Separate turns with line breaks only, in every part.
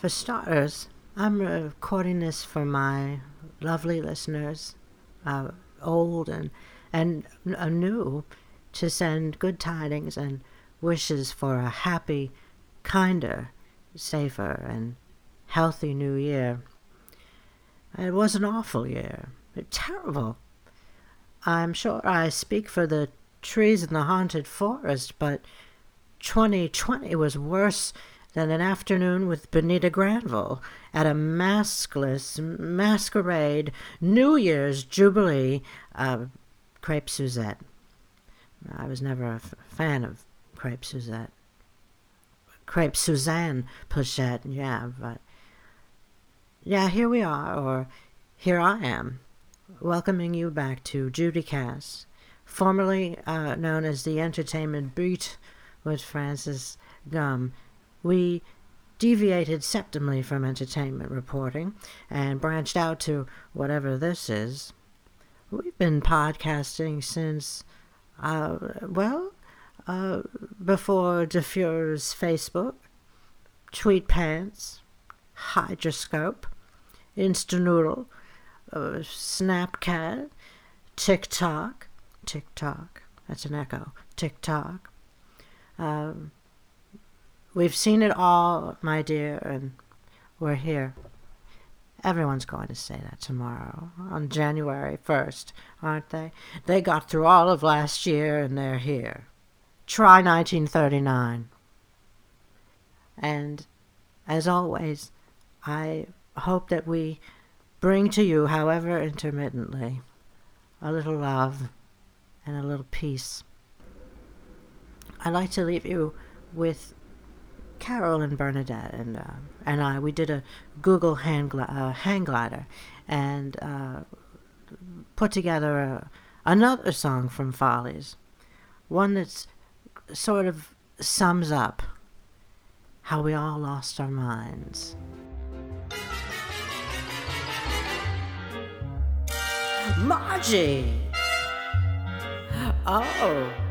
For starters, I'm recording this for my lovely listeners, uh, old and and uh, new, to send good tidings and wishes for a happy, kinder, safer, and healthy new year. It was an awful year, terrible. I'm sure I speak for the trees in the haunted forest, but 2020 was worse than an afternoon with Benita Granville at a maskless masquerade New Year's Jubilee uh, Crepe Suzette. I was never a f- fan of Crepe Suzette. Crepe Suzanne Pochette, yeah, but yeah, here we are, or here I am, welcoming you back to Judy Cass, formerly uh, known as the Entertainment Beat with Francis Gum. We deviated septimally from entertainment reporting and branched out to whatever this is. We've been podcasting since, uh, well, uh, before DeFure's Facebook, Tweet Pants, Hydroscope, Instanoodle, uh, Snapcat, TikTok, TikTok, that's an echo, TikTok. Um, we've seen it all, my dear, and we're here. Everyone's going to say that tomorrow, on January 1st, aren't they? They got through all of last year and they're here. Try 1939. And as always, I hope that we bring to you, however intermittently, a little love and a little peace. I'd like to leave you with Carol and Bernadette and uh, and I. We did a Google hang, gl- uh, hang glider and uh, put together a, another song from Follies, one that's sort of sums up how we all lost our minds. Margie! Oh.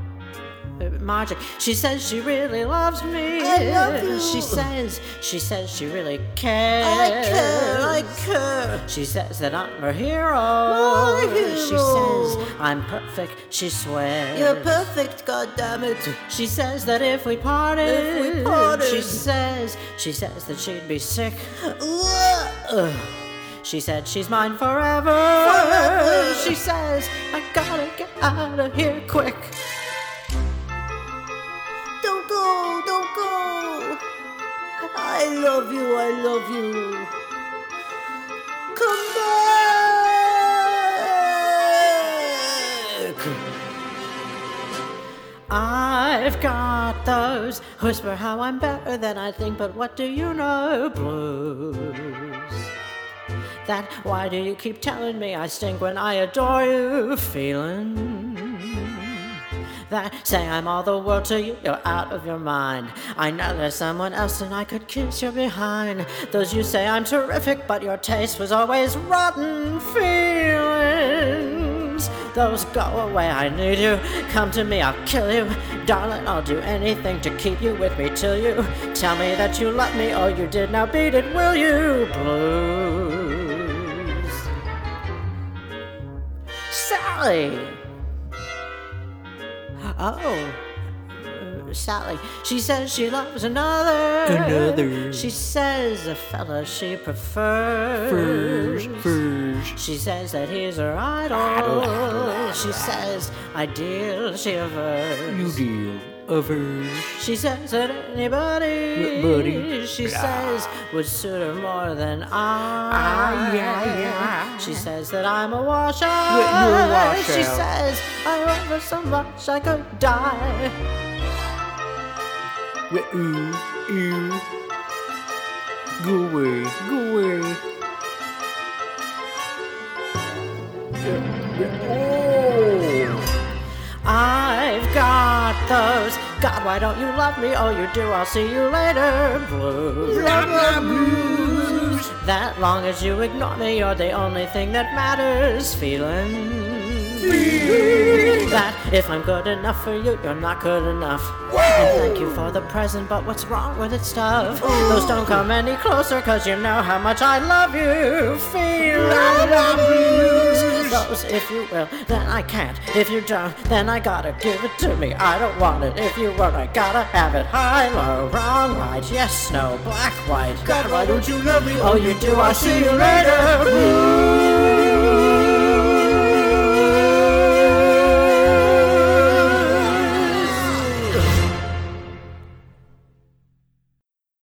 Margie, she says she really loves me.
I love you.
She says, she says she really cares.
I care, I care.
She says that I'm her hero.
My hero.
She says I'm perfect. She swears.
You're perfect, goddammit.
She says that if we parted,
If we parted.
she says, she says that she'd be sick. She said she's mine forever.
Forever.
She says I gotta get out of here quick.
I love you, I love you. Come back.
I've got those whisper how I'm better than I think, but what do you know? Blues. That why do you keep telling me I stink when I adore you? Feeling that say I'm all the world to you, you're out of your mind. I know there's someone else and I could kiss your behind. Those you say I'm terrific, but your taste was always rotten feelings. Those go away, I need you. Come to me, I'll kill you. Darling, I'll do anything to keep you with me till you tell me that you love me or you did. Now beat it, will you? Blues. Sally! Oh. uh, Sally. She says she loves another.
Another.
She says a fella she prefers.
First, first.
She says that he's her idol. She says ideal she avers.
You deal of her.
She says that anybody
Buddy.
she says would suit her more than I.
Ah, yeah, yeah.
She says that I'm a washout.
You're a washout.
She says I love her so much I could die.
Ooh, ooh. Go away, go away. Oh!
God, why don't you love me? Oh, you do. I'll see you later. Blues.
Blah, blah, blues.
That long as you ignore me, you're the only thing that matters. Feelings That if I'm good enough for you, you're not good enough. And thank you for the present, but what's wrong with its stuff? Those don't come any closer, cause you know how much I love you. Feel I love you. Those, if you will, then I can't. If you don't, then I gotta give it to me. I don't want it. If you won't, I gotta have it. High, low, wrong, right, yes, no, black, white.
God, why don't you love me?
Oh, you do, I'll see you later.